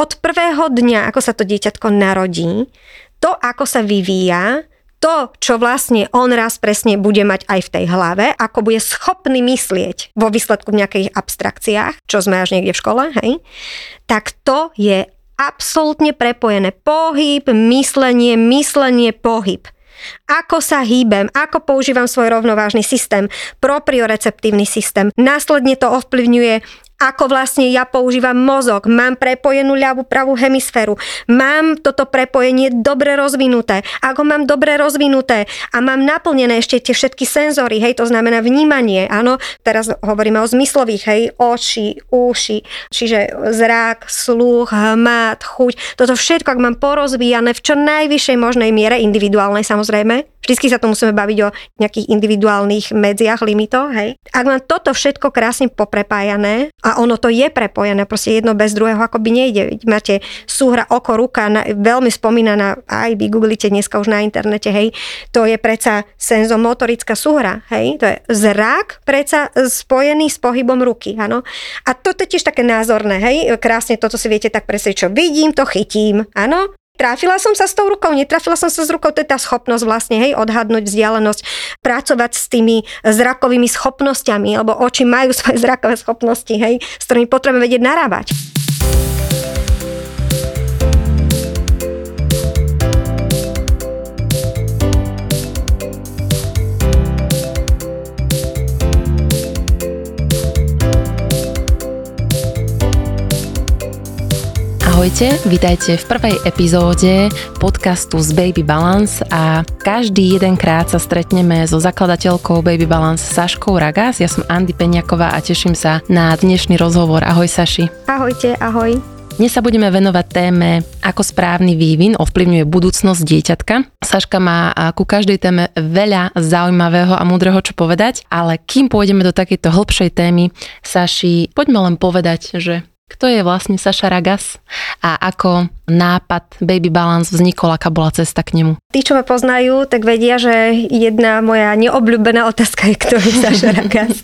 od prvého dňa, ako sa to dieťatko narodí, to, ako sa vyvíja, to, čo vlastne on raz presne bude mať aj v tej hlave, ako bude schopný myslieť vo výsledku v nejakých abstrakciách, čo sme až niekde v škole, hej, tak to je absolútne prepojené. Pohyb, myslenie, myslenie, pohyb. Ako sa hýbem, ako používam svoj rovnovážny systém, proprioreceptívny systém. Následne to ovplyvňuje ako vlastne ja používam mozog, mám prepojenú ľavú pravú hemisféru, mám toto prepojenie dobre rozvinuté. Ako mám dobre rozvinuté a mám naplnené ešte tie všetky senzory, hej, to znamená vnímanie, áno, teraz hovoríme o zmyslových, hej, oči, uši, čiže zrak, sluch, hmat, chuť, toto všetko, ak mám porozvíjane v čo najvyššej možnej miere, individuálnej samozrejme, vždycky sa tu musíme baviť o nejakých individuálnych medziach, limitoch, hej. Ak mám toto všetko krásne poprepájané a ono to je prepojené, proste jedno bez druhého akoby nejde. Máte súhra oko, ruka, na, veľmi spomínaná, aj vy googlite dneska už na internete, hej, to je predsa senzomotorická súhra, hej, to je zrak predsa spojený s pohybom ruky, áno. A toto je tiež také názorné, hej, krásne toto si viete tak presne, čo vidím, to chytím, áno, Trafila som sa s tou rukou, netrafila som sa s rukou, to je tá schopnosť vlastne, hej, odhadnúť vzdialenosť, pracovať s tými zrakovými schopnosťami, lebo oči majú svoje zrakové schopnosti, hej, s ktorými potrebujeme vedieť narábať. Ahojte, vítajte v prvej epizóde podcastu z Baby Balance a každý jedenkrát sa stretneme so zakladateľkou Baby Balance Saškou Ragas. Ja som Andy Peňaková a teším sa na dnešný rozhovor. Ahoj Saši. Ahojte, ahoj. Dnes sa budeme venovať téme, ako správny vývin ovplyvňuje budúcnosť dieťatka. Saška má ku každej téme veľa zaujímavého a múdreho čo povedať, ale kým pôjdeme do takejto hĺbšej témy, Saši, poďme len povedať, že kto je vlastne Saša Ragas a ako nápad Baby Balance vznikol, aká bola cesta k nemu? Tí, čo ma poznajú, tak vedia, že jedna moja neobľúbená otázka je, kto je Saša Ragas.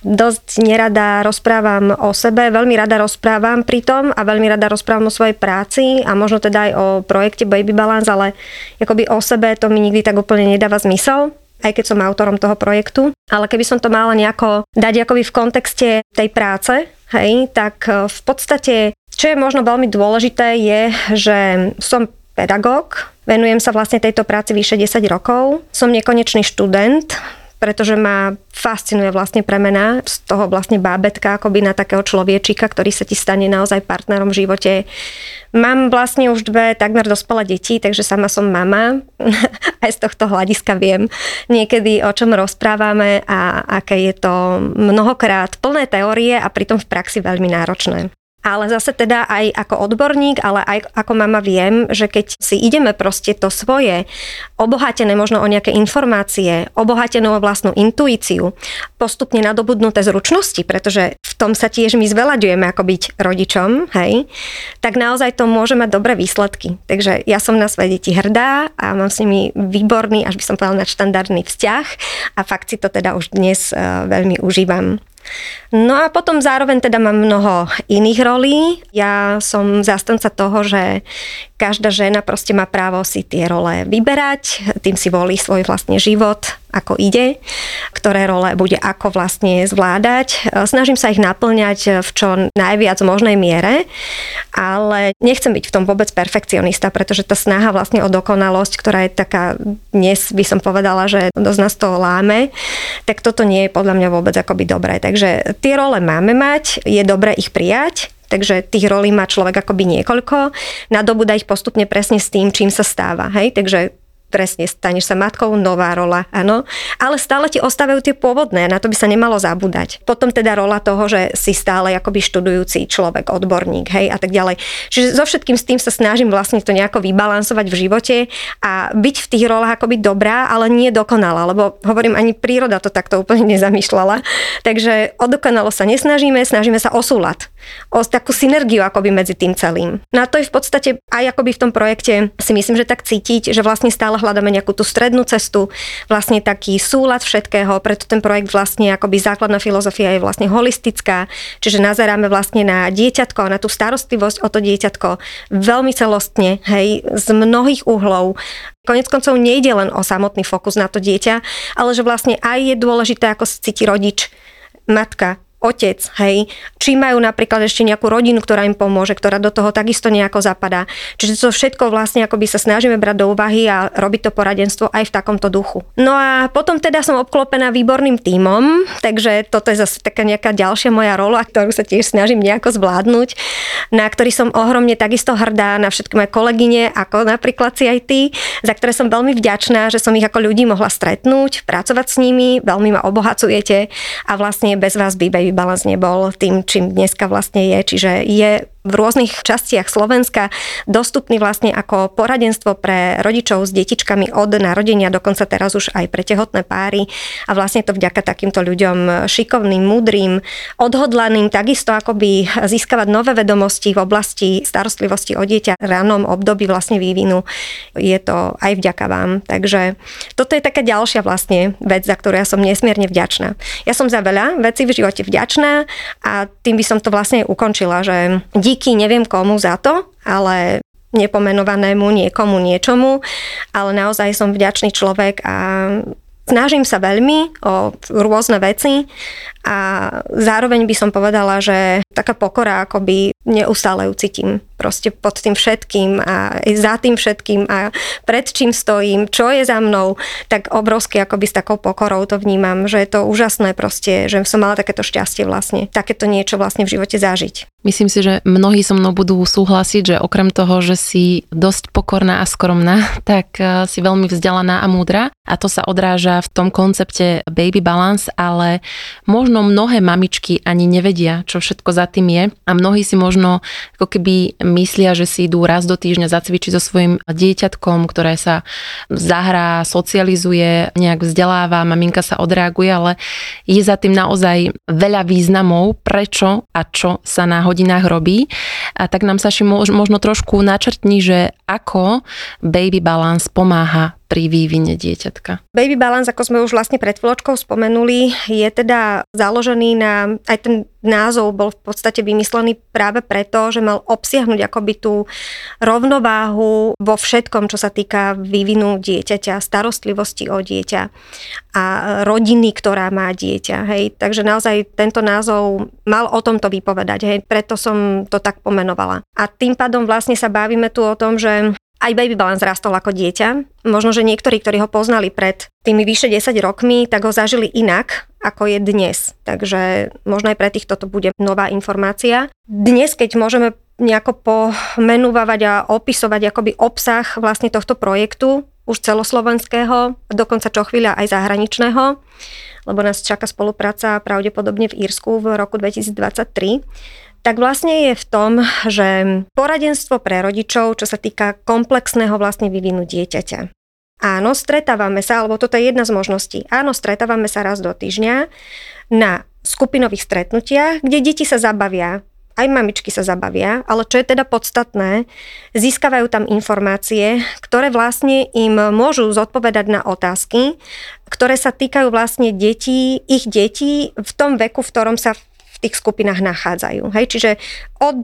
Dosť nerada rozprávam o sebe, veľmi rada rozprávam pri tom a veľmi rada rozprávam o svojej práci a možno teda aj o projekte Baby Balance, ale akoby o sebe to mi nikdy tak úplne nedáva zmysel aj keď som autorom toho projektu. Ale keby som to mala nejako dať akoby v kontexte tej práce, hej, tak e, v podstate, čo je možno veľmi dôležité, je, že som pedagóg, venujem sa vlastne tejto práci vyše 10 rokov, som nekonečný študent, pretože ma fascinuje vlastne premena z toho vlastne bábetka akoby na takého človečika, ktorý sa ti stane naozaj partnerom v živote. Mám vlastne už dve takmer dospelé deti, takže sama som mama. Aj z tohto hľadiska viem niekedy, o čom rozprávame a aké je to mnohokrát plné teórie a pritom v praxi veľmi náročné. Ale zase teda aj ako odborník, ale aj ako mama viem, že keď si ideme proste to svoje, obohatené možno o nejaké informácie, obohatenú o vlastnú intuíciu, postupne nadobudnuté zručnosti, pretože v tom sa tiež my zvelaďujeme ako byť rodičom, hej, tak naozaj to môže mať dobré výsledky. Takže ja som na svoje deti hrdá a mám s nimi výborný, až by som povedala, nadštandardný vzťah a fakt si to teda už dnes uh, veľmi užívam. No a potom zároveň teda mám mnoho iných rolí. Ja som zastanca toho, že každá žena proste má právo si tie role vyberať, tým si volí svoj vlastný život, ako ide, ktoré role bude ako vlastne zvládať. Snažím sa ich naplňať v čo najviac možnej miere, ale nechcem byť v tom vôbec perfekcionista, pretože tá snaha vlastne o dokonalosť, ktorá je taká, dnes by som povedala, že dosť nás to láme, tak toto nie je podľa mňa vôbec akoby dobré. Takže tie role máme mať, je dobré ich prijať, takže tých rolí má človek akoby niekoľko, nadobúda ich postupne presne s tým, čím sa stáva. Hej? Takže presne, staneš sa matkou, nová rola, áno. Ale stále ti ostávajú tie pôvodné, na to by sa nemalo zabúdať. Potom teda rola toho, že si stále akoby študujúci človek, odborník, hej, a tak ďalej. Čiže so všetkým s tým sa snažím vlastne to nejako vybalansovať v živote a byť v tých rolách akoby dobrá, ale nie dokonalá, lebo hovorím, ani príroda to takto úplne nezamýšľala. Takže o dokonalo sa nesnažíme, snažíme sa o súlad, o takú synergiu akoby medzi tým celým. No to je v podstate aj akoby v tom projekte si myslím, že tak cítiť, že vlastne stále hľadáme nejakú tú strednú cestu, vlastne taký súlad všetkého, preto ten projekt vlastne akoby základná filozofia je vlastne holistická, čiže nazeráme vlastne na dieťatko, na tú starostlivosť o to dieťatko veľmi celostne, hej, z mnohých uhlov. Konec koncov nejde len o samotný fokus na to dieťa, ale že vlastne aj je dôležité, ako sa cíti rodič, matka, otec, hej, či majú napríklad ešte nejakú rodinu, ktorá im pomôže, ktorá do toho takisto nejako zapadá. Čiže to všetko vlastne akoby sa snažíme brať do úvahy a robiť to poradenstvo aj v takomto duchu. No a potom teda som obklopená výborným tímom, takže toto je zase taká nejaká ďalšia moja rola, ktorú sa tiež snažím nejako zvládnuť, na ktorý som ohromne takisto hrdá na všetky moje kolegyne, ako napríklad si aj ty, za ktoré som veľmi vďačná, že som ich ako ľudí mohla stretnúť, pracovať s nimi, veľmi ma obohacujete a vlastne bez vás by balance nebol tým, čím dneska vlastne je. Čiže je v rôznych častiach Slovenska dostupný vlastne ako poradenstvo pre rodičov s detičkami od narodenia, dokonca teraz už aj pre tehotné páry a vlastne to vďaka takýmto ľuďom šikovným, múdrym, odhodlaným, takisto akoby získavať nové vedomosti v oblasti starostlivosti o dieťa v ranom období vlastne vývinu. Je to aj vďaka vám. Takže toto je taká ďalšia vlastne vec, za ktorú ja som nesmierne vďačná. Ja som za veľa vecí v živote vďačná a tým by som to vlastne ukončila, že díky neviem komu za to, ale nepomenovanému niekomu niečomu, ale naozaj som vďačný človek a snažím sa veľmi o rôzne veci a zároveň by som povedala, že taká pokora akoby neustále ju cítim proste pod tým všetkým a za tým všetkým a pred čím stojím, čo je za mnou, tak obrovsky akoby s takou pokorou to vnímam, že je to úžasné proste, že som mala takéto šťastie vlastne, takéto niečo vlastne v živote zažiť. Myslím si, že mnohí so mnou budú súhlasiť, že okrem toho, že si dosť pokorná a skromná, tak eh, si veľmi vzdelaná a múdra a to sa odráža v tom koncepte baby balance, ale možno mnohé mamičky ani nevedia, čo všetko za tým je a mnohí si možno ako keby myslia, že si idú raz do týždňa zacvičiť so svojím dieťatkom, ktoré sa zahrá, socializuje, nejak vzdeláva, maminka sa odreaguje, ale je za tým naozaj veľa významov, prečo a čo sa na hodinách robí. A tak nám sa možno trošku načrtni, že ako baby balance pomáha pri vývine dieťatka. Baby balance, ako sme už vlastne pred chvíľočkou spomenuli, je teda založený na, aj ten názov bol v podstate vymyslený práve preto, že mal obsiahnuť akoby tú rovnováhu vo všetkom, čo sa týka vývinu dieťaťa, starostlivosti o dieťa a rodiny, ktorá má dieťa. Hej. Takže naozaj tento názov mal o tomto vypovedať. Hej. Preto som to tak pomenovala. A tým pádom vlastne sa bavíme tu o tom, že aj Baby Balance rastol ako dieťa. Možno, že niektorí, ktorí ho poznali pred tými vyše 10 rokmi, tak ho zažili inak, ako je dnes. Takže možno aj pre tých toto bude nová informácia. Dnes, keď môžeme nejako pomenúvať a opisovať akoby obsah vlastne tohto projektu, už celoslovenského, dokonca čo chvíľa aj zahraničného, lebo nás čaká spolupráca pravdepodobne v Írsku v roku 2023 tak vlastne je v tom, že poradenstvo pre rodičov, čo sa týka komplexného vlastne vyvinu dieťaťa. Áno, stretávame sa, alebo toto je jedna z možností. Áno, stretávame sa raz do týždňa na skupinových stretnutiach, kde deti sa zabavia, aj mamičky sa zabavia, ale čo je teda podstatné, získavajú tam informácie, ktoré vlastne im môžu zodpovedať na otázky, ktoré sa týkajú vlastne detí, ich detí v tom veku, v ktorom sa tých skupinách nachádzajú. Hej? Čiže od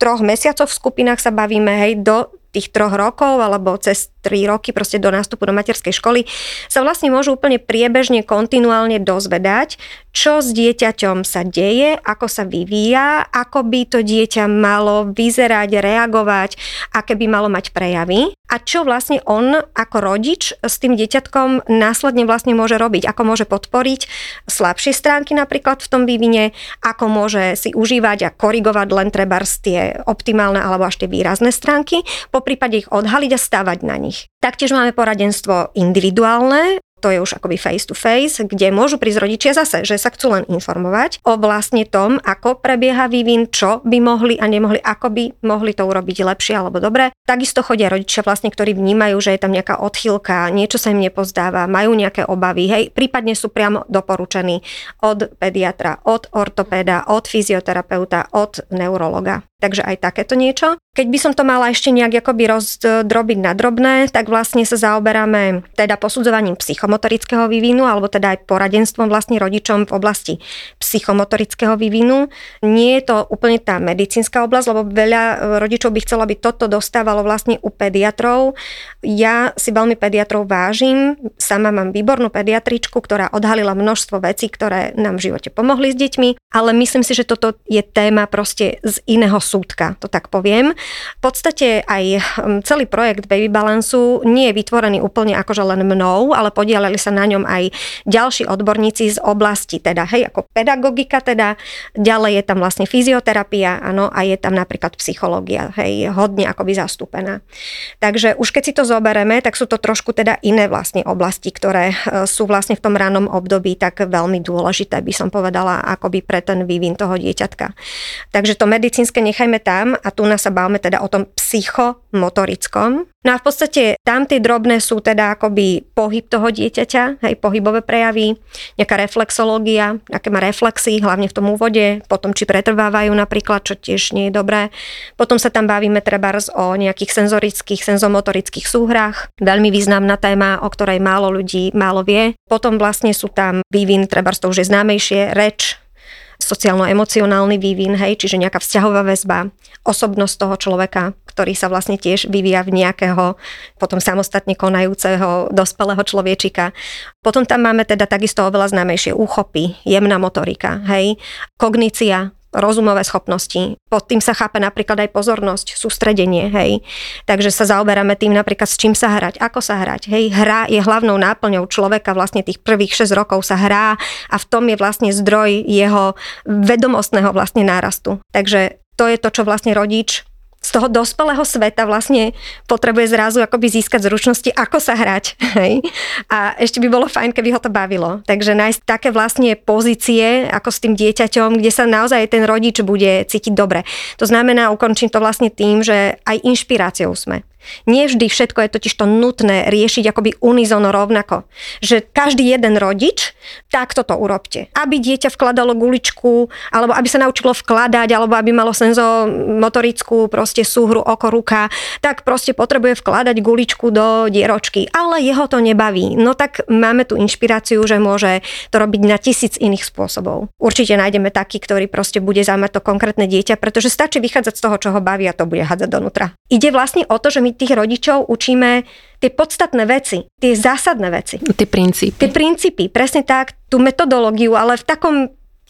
troch mesiacov v skupinách sa bavíme, hej, do tých troch rokov alebo cez 3 roky proste do nástupu do materskej školy sa vlastne môžu úplne priebežne, kontinuálne dozvedať, čo s dieťaťom sa deje, ako sa vyvíja, ako by to dieťa malo vyzerať, reagovať, aké by malo mať prejavy a čo vlastne on ako rodič s tým dieťatkom následne vlastne môže robiť, ako môže podporiť slabšie stránky napríklad v tom vývine, ako môže si užívať a korigovať len treba tie optimálne alebo až tie výrazné stránky, po prípade ich odhaliť a stavať na nich. Taktiež máme poradenstvo individuálne, to je už akoby face to face, kde môžu prísť rodičia zase, že sa chcú len informovať o vlastne tom, ako prebieha vývin, čo by mohli a nemohli, ako by mohli to urobiť lepšie alebo dobre. Takisto chodia rodičia vlastne, ktorí vnímajú, že je tam nejaká odchýlka, niečo sa im nepozdáva, majú nejaké obavy, hej, prípadne sú priamo doporučení od pediatra, od ortopéda, od fyzioterapeuta, od neurologa. Takže aj takéto niečo. Keď by som to mala ešte nejak akoby rozdrobiť na drobné, tak vlastne sa zaoberáme teda posudzovaním psychomotorického vývinu, alebo teda aj poradenstvom vlastne rodičom v oblasti psychomotorického vývinu. Nie je to úplne tá medicínska oblasť, lebo veľa e, rodičov by chcelo, aby toto dostávalo vlastne u pediatrov. Ja si veľmi pediatrov vážim, sama mám výbornú pediatričku, ktorá odhalila množstvo vecí, ktoré nám v živote pomohli s deťmi, ale myslím si, že toto je téma proste z iného súdka, to tak poviem. V podstate aj hm, celý projekt Baby Balance nie je vytvorený úplne akože len mnou, ale podielali sa na ňom aj ďalší odborníci z oblasti, teda hej, ako pedagogika teda, ďalej je tam vlastne fyzioterapia, áno, a je tam napríklad psychológia, hej, hodne akoby zastúpená. Takže už keď si to zobereme, tak sú to trošku teda iné vlastne oblasti, ktoré e, sú vlastne v tom ranom období tak veľmi dôležité, by som povedala, akoby pre ten vývin toho dieťatka. Takže to medicínske nechajme tam a tu nás sa bavíme teda o tom psychomotorickom. No a v podstate tam tie drobné sú teda akoby pohyb toho dieťaťa, hej, pohybové prejavy, nejaká reflexológia, aké má reflexy, hlavne v tom úvode, potom či pretrvávajú napríklad, čo tiež nie je dobré. Potom sa tam bavíme treba o nejakých senzorických, senzomotorických súhrách, veľmi významná téma, o ktorej málo ľudí málo vie. Potom vlastne sú tam vývin, treba to už je známejšie, reč, sociálno-emocionálny vývin, hej, čiže nejaká vzťahová väzba, osobnosť toho človeka, ktorý sa vlastne tiež vyvíja v nejakého potom samostatne konajúceho dospelého človečika. Potom tam máme teda takisto oveľa známejšie úchopy, jemná motorika, hej, kognícia, rozumové schopnosti. Pod tým sa chápe napríklad aj pozornosť, sústredenie, hej. Takže sa zaoberáme tým napríklad s čím sa hrať, ako sa hrať, hej. Hra je hlavnou náplňou človeka, vlastne tých prvých 6 rokov sa hrá a v tom je vlastne zdroj jeho vedomostného vlastne nárastu. Takže to je to, čo vlastne rodič z toho dospelého sveta vlastne potrebuje zrazu akoby získať zručnosti, ako sa hrať. Hej? A ešte by bolo fajn, keby ho to bavilo. Takže nájsť také vlastne pozície, ako s tým dieťaťom, kde sa naozaj ten rodič bude cítiť dobre. To znamená, ukončím to vlastne tým, že aj inšpiráciou sme. Nie vždy všetko je totiž to nutné riešiť akoby unizono rovnako. Že každý jeden rodič, takto to urobte. Aby dieťa vkladalo guličku, alebo aby sa naučilo vkladať, alebo aby malo senzomotorickú proste súhru oko ruka, tak proste potrebuje vkladať guličku do dieročky. Ale jeho to nebaví. No tak máme tu inšpiráciu, že môže to robiť na tisíc iných spôsobov. Určite nájdeme taký, ktorý proste bude zaujímať to konkrétne dieťa, pretože stačí vychádzať z toho, čo ho baví a to bude hádzať donútra. Ide vlastne o to, že my tých rodičov učíme tie podstatné veci, tie zásadné veci. Tie princípy. Tie princípy, presne tak, tú metodológiu, ale v takom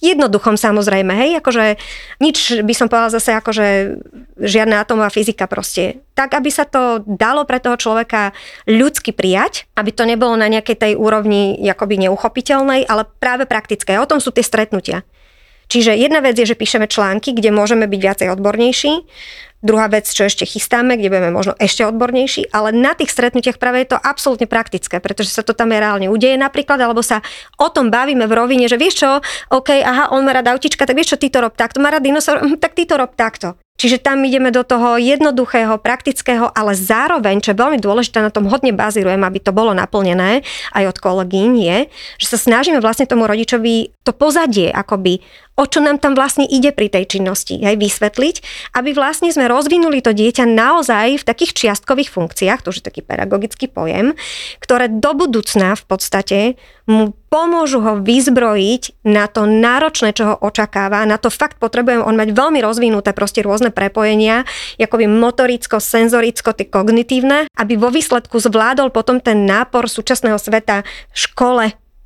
jednoduchom samozrejme, hej, akože nič by som povedala zase akože žiadna atomová fyzika proste. Tak, aby sa to dalo pre toho človeka ľudsky prijať, aby to nebolo na nejakej tej úrovni akoby neuchopiteľnej, ale práve praktické. O tom sú tie stretnutia. Čiže jedna vec je, že píšeme články, kde môžeme byť viacej odbornejší. Druhá vec, čo ešte chystáme, kde budeme možno ešte odbornejší, ale na tých stretnutiach práve je to absolútne praktické, pretože sa to tam je reálne udeje napríklad, alebo sa o tom bavíme v rovine, že vieš čo, OK, aha, on má rád autička, tak vieš čo, ty to rob takto, má rád dinosaur, hm, tak ty to rob takto. Čiže tam ideme do toho jednoduchého, praktického, ale zároveň, čo je veľmi dôležité, na tom hodne bazírujem, aby to bolo naplnené aj od kolegyň, je, že sa snažíme vlastne tomu rodičovi to pozadie akoby o čo nám tam vlastne ide pri tej činnosti, aj vysvetliť, aby vlastne sme rozvinuli to dieťa naozaj v takých čiastkových funkciách, to už je taký pedagogický pojem, ktoré do budúcna v podstate mu pomôžu ho vyzbrojiť na to náročné, čo ho očakáva. Na to fakt potrebujem on mať veľmi rozvinuté proste rôzne prepojenia, akoby motoricko, senzoricko, tie kognitívne, aby vo výsledku zvládol potom ten nápor súčasného sveta v škole,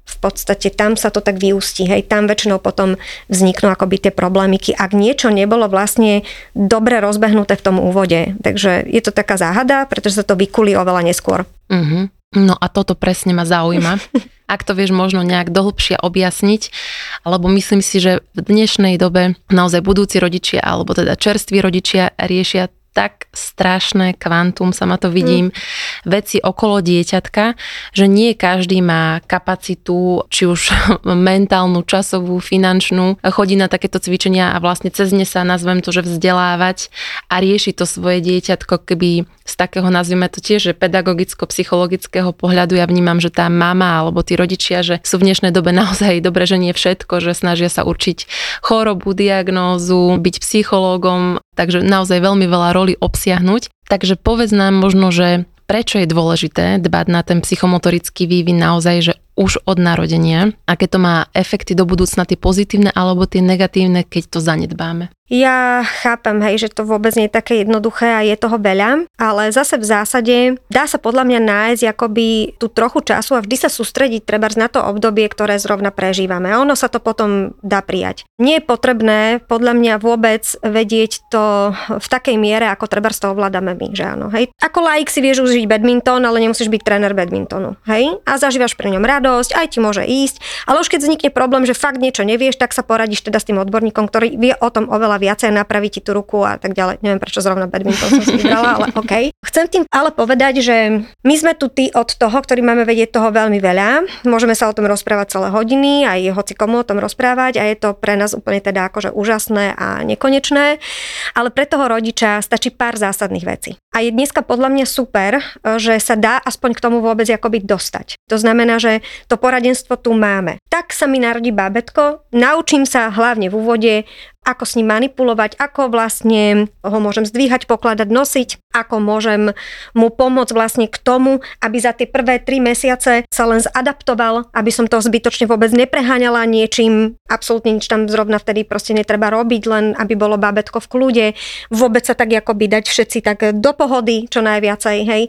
v podstate tam sa to tak vyústi, hej, tam väčšinou potom vzniknú akoby tie problémiky, ak niečo nebolo vlastne dobre rozbehnuté v tom úvode. Takže je to taká záhada, pretože sa to vykulí oveľa neskôr. Uh-huh. No a toto presne ma zaujíma. Ak to vieš možno nejak dohlbšia objasniť, lebo myslím si, že v dnešnej dobe naozaj budúci rodičia, alebo teda čerství rodičia riešia tak strašné kvantum, sama to vidím, mm. Veci okolo dieťatka, že nie každý má kapacitu, či už mentálnu, časovú, finančnú, chodí na takéto cvičenia a vlastne cez ne sa nazvem to, že vzdelávať a rieši to svoje dieťatko, keby z takého, nazvime to tiež, že pedagogicko-psychologického pohľadu ja vnímam, že tá mama alebo tí rodičia, že sú v dnešnej dobe naozaj dobre, že nie všetko, že snažia sa určiť chorobu, diagnózu, byť psychológom, takže naozaj veľmi veľa roli obsiahnuť. Takže povedz nám možno, že prečo je dôležité dbať na ten psychomotorický vývin naozaj, že už od narodenia, aké to má efekty do budúcna, tie pozitívne alebo tie negatívne, keď to zanedbáme. Ja chápem, hej, že to vôbec nie je také jednoduché a je toho veľa, ale zase v zásade dá sa podľa mňa nájsť akoby tú trochu času a vždy sa sústrediť treba na to obdobie, ktoré zrovna prežívame. A ono sa to potom dá prijať. Nie je potrebné podľa mňa vôbec vedieť to v takej miere, ako treba toho ovládame my, že áno. Hej. Ako laik si vieš užiť badminton, ale nemusíš byť tréner badmintonu. Hej? A zažívaš pri ňom radosť, aj ti môže ísť, ale už keď vznikne problém, že fakt niečo nevieš, tak sa poradíš teda s tým odborníkom, ktorý vie o tom oveľa viacej, napraví ti tú ruku a tak ďalej. Neviem, prečo zrovna badminton som si vybrala, ale OK. Chcem tým ale povedať, že my sme tu tí od toho, ktorí máme vedieť toho veľmi veľa. Môžeme sa o tom rozprávať celé hodiny, aj hoci komu o tom rozprávať a je to pre nás úplne teda akože úžasné a nekonečné, ale pre toho rodiča stačí pár zásadných vecí. A je dneska podľa mňa super, že sa dá aspoň k tomu vôbec akoby dostať. To znamená, že to poradenstvo tu máme. Tak sa mi narodí bábetko, naučím sa hlavne v úvode, ako s ním manipulovať, ako vlastne ho môžem zdvíhať, pokladať, nosiť, ako môžem mu pomôcť vlastne k tomu, aby za tie prvé tri mesiace sa len zadaptoval, aby som to zbytočne vôbec nepreháňala niečím, absolútne nič tam zrovna vtedy proste netreba robiť, len aby bolo bábetko v kľude, vôbec sa tak akoby dať všetci tak do pohody, čo najviacej, hej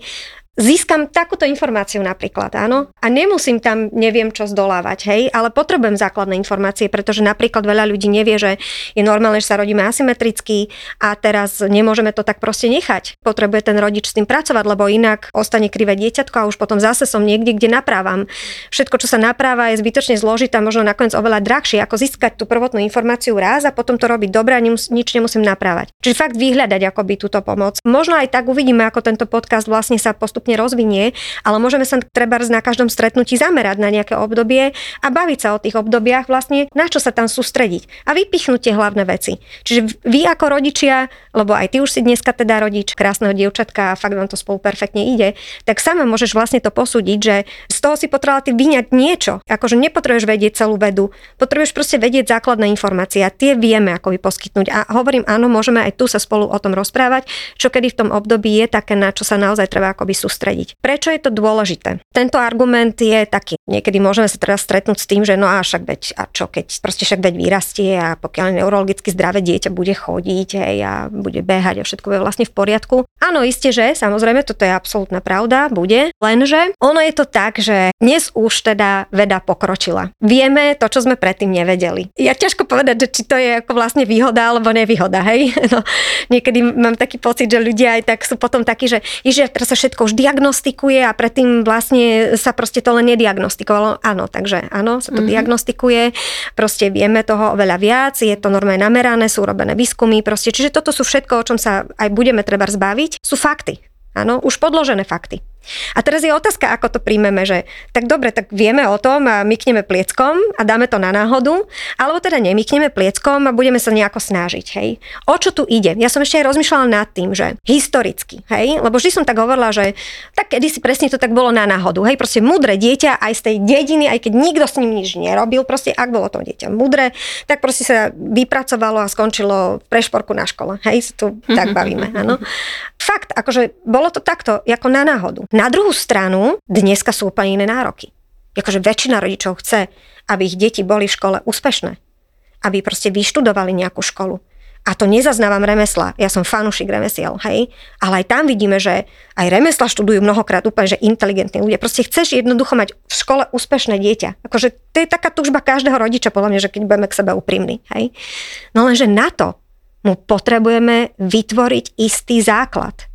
získam takúto informáciu napríklad, áno, a nemusím tam neviem čo zdolávať, hej, ale potrebujem základné informácie, pretože napríklad veľa ľudí nevie, že je normálne, že sa rodíme asymetricky a teraz nemôžeme to tak proste nechať. Potrebuje ten rodič s tým pracovať, lebo inak ostane krivé dieťatko a už potom zase som niekde, kde naprávam. Všetko, čo sa napráva, je zbytočne zložité, možno nakoniec oveľa drahšie, ako získať tú prvotnú informáciu raz a potom to robiť dobre a nemus- nič nemusím naprávať. Čiže fakt vyhľadať akoby túto pomoc. Možno aj tak uvidíme, ako tento podcast vlastne sa postupne postupne rozvinie, ale môžeme sa treba na každom stretnutí zamerať na nejaké obdobie a baviť sa o tých obdobiach vlastne, na čo sa tam sústrediť a vypichnúť tie hlavné veci. Čiže vy ako rodičia, lebo aj ty už si dneska teda rodič krásneho dievčatka a fakt vám to spolu perfektne ide, tak sama môžeš vlastne to posúdiť, že z toho si potrebovala ty vyňať niečo. Akože nepotrebuješ vedieť celú vedu, potrebuješ proste vedieť základné informácie a tie vieme ako poskytnúť. A hovorím, áno, môžeme aj tu sa spolu o tom rozprávať, čo kedy v tom období je také, na čo sa naozaj treba akoby sústrediť sústrediť. Prečo je to dôležité? Tento argument je taký. Niekedy môžeme sa teraz stretnúť s tým, že no a však veď, a čo keď proste však veď vyrastie a pokiaľ neurologicky zdravé dieťa bude chodiť hej, a bude behať a všetko bude vlastne v poriadku. Áno, isté, že samozrejme, toto je absolútna pravda, bude, lenže ono je to tak, že dnes už teda veda pokročila. Vieme to, čo sme predtým nevedeli. Ja ťažko povedať, že či to je ako vlastne výhoda alebo nevýhoda, hej. No, niekedy mám taký pocit, že ľudia aj tak sú potom takí, že ježiš, teraz sa všetko už diagnostikuje a predtým vlastne sa proste to len nediagnostikovalo. Áno, takže áno, sa to mm-hmm. diagnostikuje, proste vieme toho oveľa viac, je to normálne namerané, sú robené výskumy, proste, čiže toto sú všetko, o čom sa aj budeme treba zbaviť, sú fakty. Áno, už podložené fakty. A teraz je otázka, ako to príjmeme, že tak dobre, tak vieme o tom a mykneme plieckom a dáme to na náhodu, alebo teda nemykneme plieckom a budeme sa nejako snažiť, hej. O čo tu ide? Ja som ešte aj rozmýšľala nad tým, že historicky, hej, lebo vždy som tak hovorila, že tak kedysi presne to tak bolo na náhodu, hej, proste mudré dieťa aj z tej dediny, aj keď nikto s ním nič nerobil, proste ak bolo to dieťa mudré, tak proste sa vypracovalo a skončilo v prešporku na škole, hej, tu tak bavíme, áno. Fakt, akože bolo to takto, ako na náhodu. Na druhú stranu, dneska sú úplne iné nároky. Akože väčšina rodičov chce, aby ich deti boli v škole úspešné. Aby proste vyštudovali nejakú školu. A to nezaznávam remesla. Ja som fanúšik remesiel, hej. Ale aj tam vidíme, že aj remesla študujú mnohokrát úplne, že inteligentní ľudia. Proste chceš jednoducho mať v škole úspešné dieťa. Akože to je taká tužba každého rodiča, podľa mňa, že keď budeme k sebe úprimní, hej. No lenže na to mu potrebujeme vytvoriť istý základ.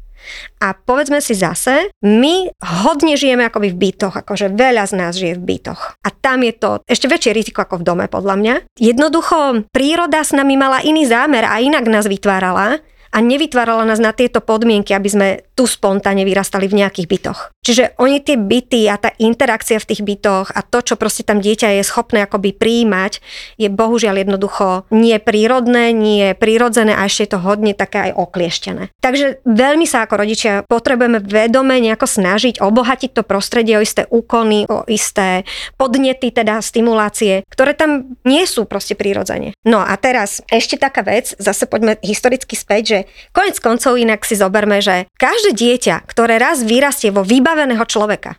A povedzme si zase, my hodne žijeme akoby v bytoch, akože veľa z nás žije v bytoch. A tam je to ešte väčšie riziko ako v dome, podľa mňa. Jednoducho, príroda s nami mala iný zámer a inak nás vytvárala a nevytvárala nás na tieto podmienky, aby sme tu spontánne vyrastali v nejakých bytoch. Čiže oni tie byty a tá interakcia v tých bytoch a to, čo proste tam dieťa je schopné akoby prijímať, je bohužiaľ jednoducho nie prírodné, nie prírodzené a ešte je to hodne také aj oklieštené. Takže veľmi sa ako rodičia potrebujeme vedome nejako snažiť obohatiť to prostredie o isté úkony, o isté podnety, teda stimulácie, ktoré tam nie sú proste prírodzene. No a teraz ešte taká vec, zase poďme historicky späť, že konec koncov inak si zoberme, že každé dieťa, ktoré raz vyrastie vo vybaveného človeka,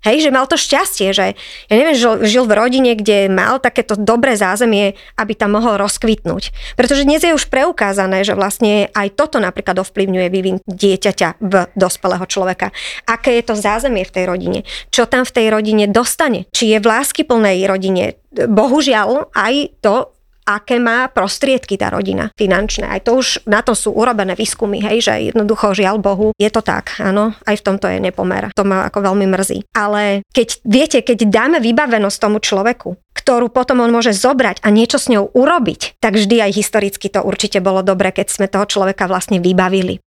Hej, že mal to šťastie, že ja neviem, žil, žil v rodine, kde mal takéto dobré zázemie, aby tam mohol rozkvitnúť. Pretože dnes je už preukázané, že vlastne aj toto napríklad ovplyvňuje vývin dieťaťa v dospelého človeka. Aké je to zázemie v tej rodine? Čo tam v tej rodine dostane? Či je v láskyplnej rodine? Bohužiaľ, aj to aké má prostriedky tá rodina finančné. Aj to už na to sú urobené výskumy, hej, že jednoducho žiaľ Bohu, je to tak, áno, aj v tomto je nepomer. To ma ako veľmi mrzí. Ale keď, viete, keď dáme vybavenosť tomu človeku, ktorú potom on môže zobrať a niečo s ňou urobiť, tak vždy aj historicky to určite bolo dobre, keď sme toho človeka vlastne vybavili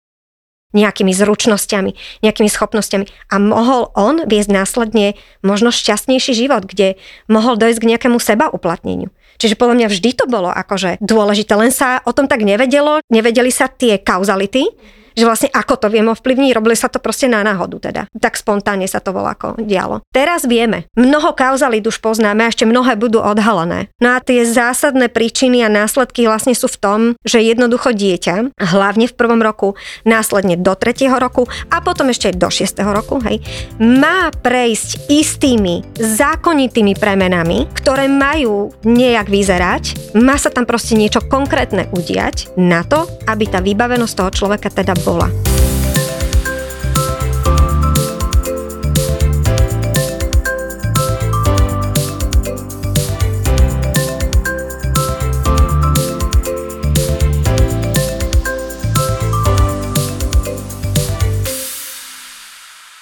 nejakými zručnosťami, nejakými schopnosťami a mohol on viesť následne možno šťastnejší život, kde mohol dojsť k nejakému seba uplatneniu. Čiže podľa mňa vždy to bolo akože dôležité, len sa o tom tak nevedelo, nevedeli sa tie kauzality, že vlastne ako to vieme ovplyvniť, robili sa to proste na náhodu teda. Tak spontánne sa to bolo ako dialo. Teraz vieme, mnoho kauzalít už poznáme a ešte mnohé budú odhalené. No a tie zásadné príčiny a následky vlastne sú v tom, že jednoducho dieťa, hlavne v prvom roku, následne do tretieho roku a potom ešte aj do šiestého roku, hej, má prejsť istými zákonitými premenami, ktoré majú nejak vyzerať, má sa tam proste niečo konkrétne udiať na to, aby tá vybavenosť toho človeka teda bola.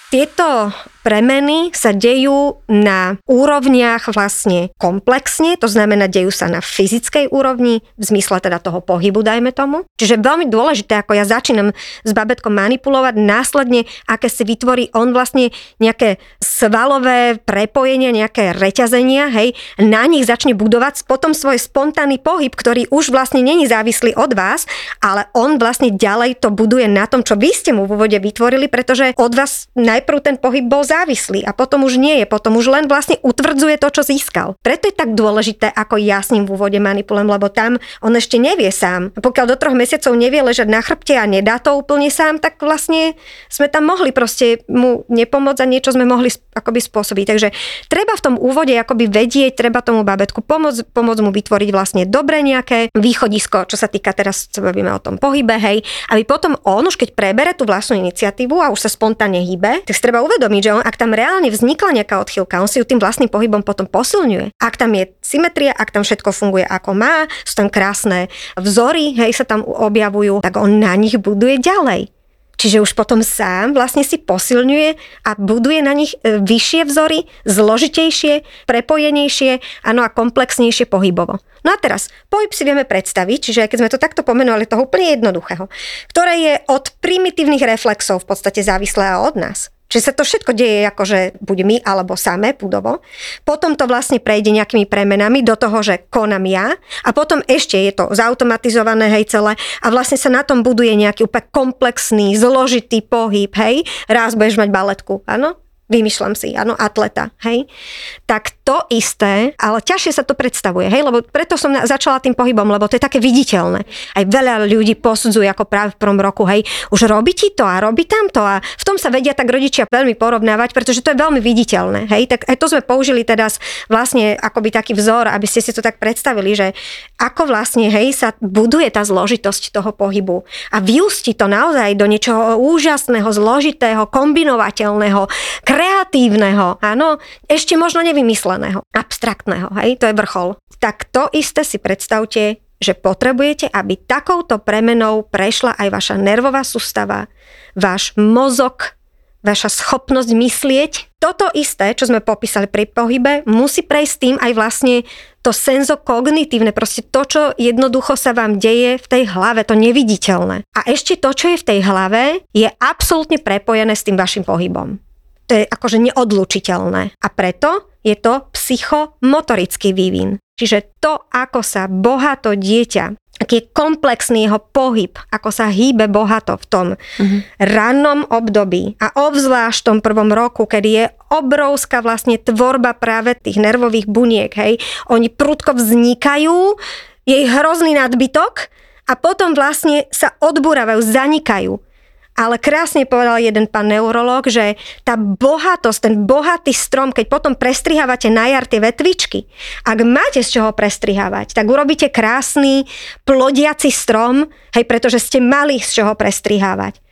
Tieto premeny sa dejú na úrovniach vlastne komplexne, to znamená, dejú sa na fyzickej úrovni, v zmysle teda toho pohybu, dajme tomu. Čiže veľmi dôležité, ako ja začínam s babetkom manipulovať, následne, aké si vytvorí on vlastne nejaké svalové prepojenia, nejaké reťazenia, hej, na nich začne budovať potom svoj spontánny pohyb, ktorý už vlastne není závislý od vás, ale on vlastne ďalej to buduje na tom, čo vy ste mu v úvode vytvorili, pretože od vás najprv ten pohyb bol závislý závislý a potom už nie je, potom už len vlastne utvrdzuje to, čo získal. Preto je tak dôležité, ako ja s ním v úvode manipulujem, lebo tam on ešte nevie sám. Pokiaľ do troch mesiacov nevie ležať na chrbte a nedá to úplne sám, tak vlastne sme tam mohli proste mu nepomôcť a niečo sme mohli akoby spôsobiť. Takže treba v tom úvode akoby vedieť, treba tomu babetku pomôcť, pomôcť mu vytvoriť vlastne dobre nejaké východisko, čo sa týka teraz, čo bavíme o tom pohybe, hej, aby potom on už keď prebere tú vlastnú iniciatívu a už sa spontánne hýbe, tak treba uvedomiť, že on ak tam reálne vznikla nejaká odchýlka, on si ju tým vlastným pohybom potom posilňuje. Ak tam je symetria, ak tam všetko funguje ako má, sú tam krásne vzory, hej, sa tam objavujú, tak on na nich buduje ďalej. Čiže už potom sám vlastne si posilňuje a buduje na nich e, vyššie vzory, zložitejšie, prepojenejšie, ano a komplexnejšie pohybovo. No a teraz, pohyb si vieme predstaviť, čiže keď sme to takto pomenovali, toho úplne jednoduchého, ktoré je od primitívnych reflexov v podstate závislé od nás. Čiže sa to všetko deje akože buď my alebo samé pudovo. Potom to vlastne prejde nejakými premenami do toho, že konám ja a potom ešte je to zautomatizované, hej, celé a vlastne sa na tom buduje nejaký úplne komplexný, zložitý pohyb, hej. Raz budeš mať baletku, áno? Vymýšľam si, áno, atleta, hej, tak to isté, ale ťažšie sa to predstavuje, hej, lebo preto som začala tým pohybom, lebo to je také viditeľné. Aj veľa ľudí posudzuje ako práve v prvom roku, hej, už robí ti to a robí tam to a v tom sa vedia tak rodičia veľmi porovnávať, pretože to je veľmi viditeľné, hej, tak aj to sme použili teraz vlastne akoby taký vzor, aby ste si to tak predstavili, že ako vlastne, hej, sa buduje tá zložitosť toho pohybu a vyústi to naozaj do niečoho úžasného, zložitého, kombinovateľného, kreatívneho, áno, ešte možno nevymysleného, abstraktného, hej, to je vrchol. Tak to isté si predstavte, že potrebujete, aby takouto premenou prešla aj vaša nervová sústava, váš mozog, vaša schopnosť myslieť. Toto isté, čo sme popísali pri pohybe, musí prejsť tým aj vlastne to senzo kognitívne, proste to, čo jednoducho sa vám deje v tej hlave, to neviditeľné. A ešte to, čo je v tej hlave, je absolútne prepojené s tým vašim pohybom. To je akože neodlučiteľné. A preto je to psychomotorický vývin. Čiže to, ako sa bohato dieťa aký je komplexný jeho pohyb, ako sa hýbe bohato v tom mm-hmm. rannom období a obzvlášť v tom prvom roku, kedy je obrovská vlastne tvorba práve tých nervových buniek, hej. Oni prudko vznikajú, je hrozný nadbytok a potom vlastne sa odburávajú, zanikajú. Ale krásne povedal jeden pán neurolog, že tá bohatosť, ten bohatý strom, keď potom prestrihávate na jar tie vetvičky, ak máte z čoho prestrihávať, tak urobíte krásny plodiaci strom, hej, pretože ste mali z čoho prestrihávať.